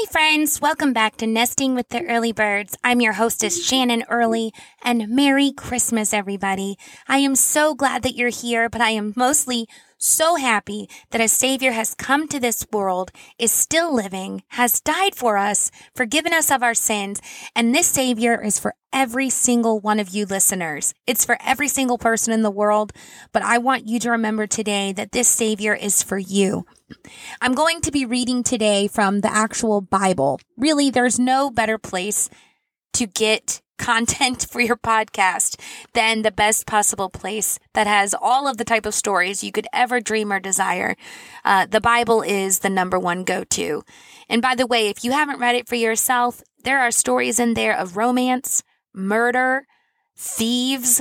Hey, friends, welcome back to Nesting with the Early Birds. I'm your hostess, Shannon Early, and Merry Christmas, everybody. I am so glad that you're here, but I am mostly so happy that a Savior has come to this world, is still living, has died for us, forgiven us of our sins, and this Savior is for every single one of you listeners. It's for every single person in the world, but I want you to remember today that this Savior is for you. I'm going to be reading today from the actual Bible. Really, there's no better place to get content for your podcast than the best possible place that has all of the type of stories you could ever dream or desire. Uh, the Bible is the number one go to. And by the way, if you haven't read it for yourself, there are stories in there of romance, murder, thieves,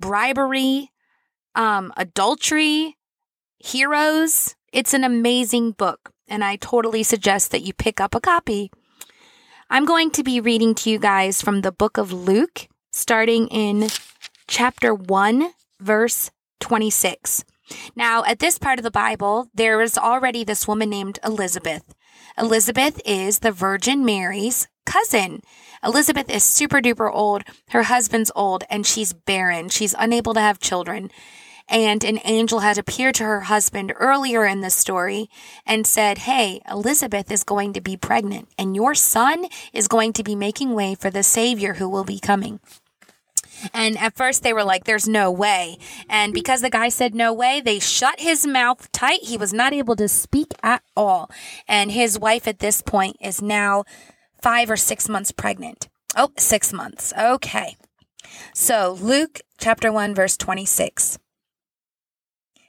bribery, um, adultery, heroes. It's an amazing book, and I totally suggest that you pick up a copy. I'm going to be reading to you guys from the book of Luke, starting in chapter 1, verse 26. Now, at this part of the Bible, there is already this woman named Elizabeth. Elizabeth is the Virgin Mary's cousin. Elizabeth is super duper old. Her husband's old and she's barren. She's unable to have children and an angel had appeared to her husband earlier in the story and said, Hey, Elizabeth is going to be pregnant, and your son is going to be making way for the Savior who will be coming. And at first they were like, there's no way. And because the guy said no way, they shut his mouth tight. He was not able to speak at all. And his wife at this point is now five or six months pregnant. Oh, six months. Okay. So Luke chapter 1, verse 26.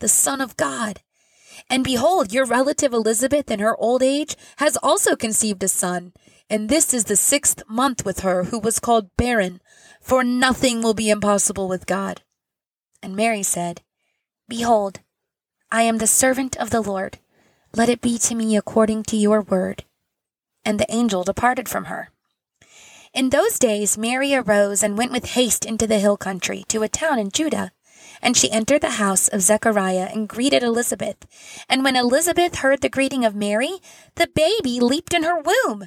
the Son of God. And behold, your relative Elizabeth in her old age has also conceived a son, and this is the sixth month with her who was called barren, for nothing will be impossible with God. And Mary said, Behold, I am the servant of the Lord. Let it be to me according to your word. And the angel departed from her. In those days Mary arose and went with haste into the hill country to a town in Judah and she entered the house of Zechariah and greeted Elizabeth. And when Elizabeth heard the greeting of Mary, the baby leaped in her womb.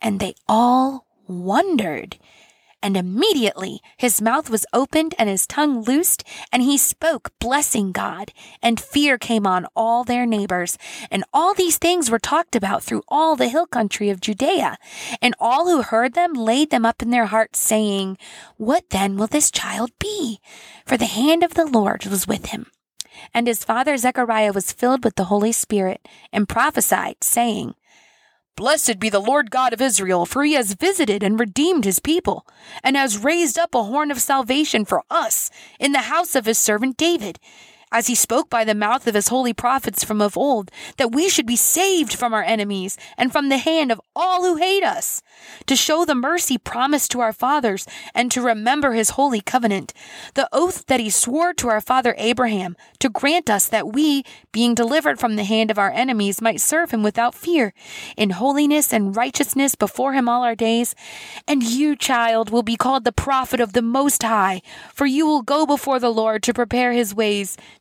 And they all wondered and immediately his mouth was opened and his tongue loosed, and he spoke, blessing God. And fear came on all their neighbors. And all these things were talked about through all the hill country of Judea. And all who heard them laid them up in their hearts, saying, What then will this child be? For the hand of the Lord was with him. And his father Zechariah was filled with the Holy Spirit, and prophesied, saying, Blessed be the Lord God of Israel, for he has visited and redeemed his people, and has raised up a horn of salvation for us in the house of his servant David as he spoke by the mouth of his holy prophets from of old, that we should be saved from our enemies and from the hand of all who hate us, to show the mercy promised to our fathers, and to remember his holy covenant, the oath that he swore to our father Abraham, to grant us that we, being delivered from the hand of our enemies, might serve him without fear, in holiness and righteousness before him all our days. And you, child, will be called the prophet of the Most High, for you will go before the Lord to prepare his ways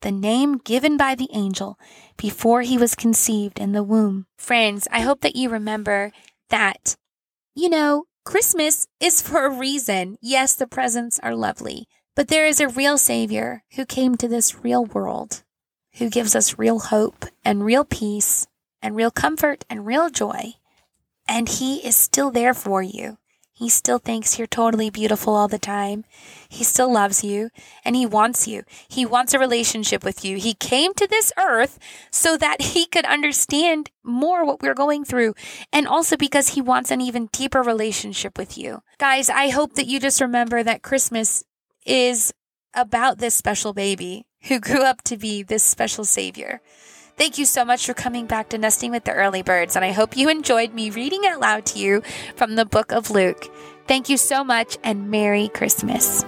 the name given by the angel before he was conceived in the womb. Friends, I hope that you remember that, you know, Christmas is for a reason. Yes, the presents are lovely, but there is a real Savior who came to this real world, who gives us real hope and real peace and real comfort and real joy. And He is still there for you. He still thinks you're totally beautiful all the time. He still loves you and he wants you. He wants a relationship with you. He came to this earth so that he could understand more what we're going through and also because he wants an even deeper relationship with you. Guys, I hope that you just remember that Christmas is about this special baby who grew up to be this special savior. Thank you so much for coming back to Nesting with the Early Birds, and I hope you enjoyed me reading out loud to you from the book of Luke. Thank you so much, and Merry Christmas.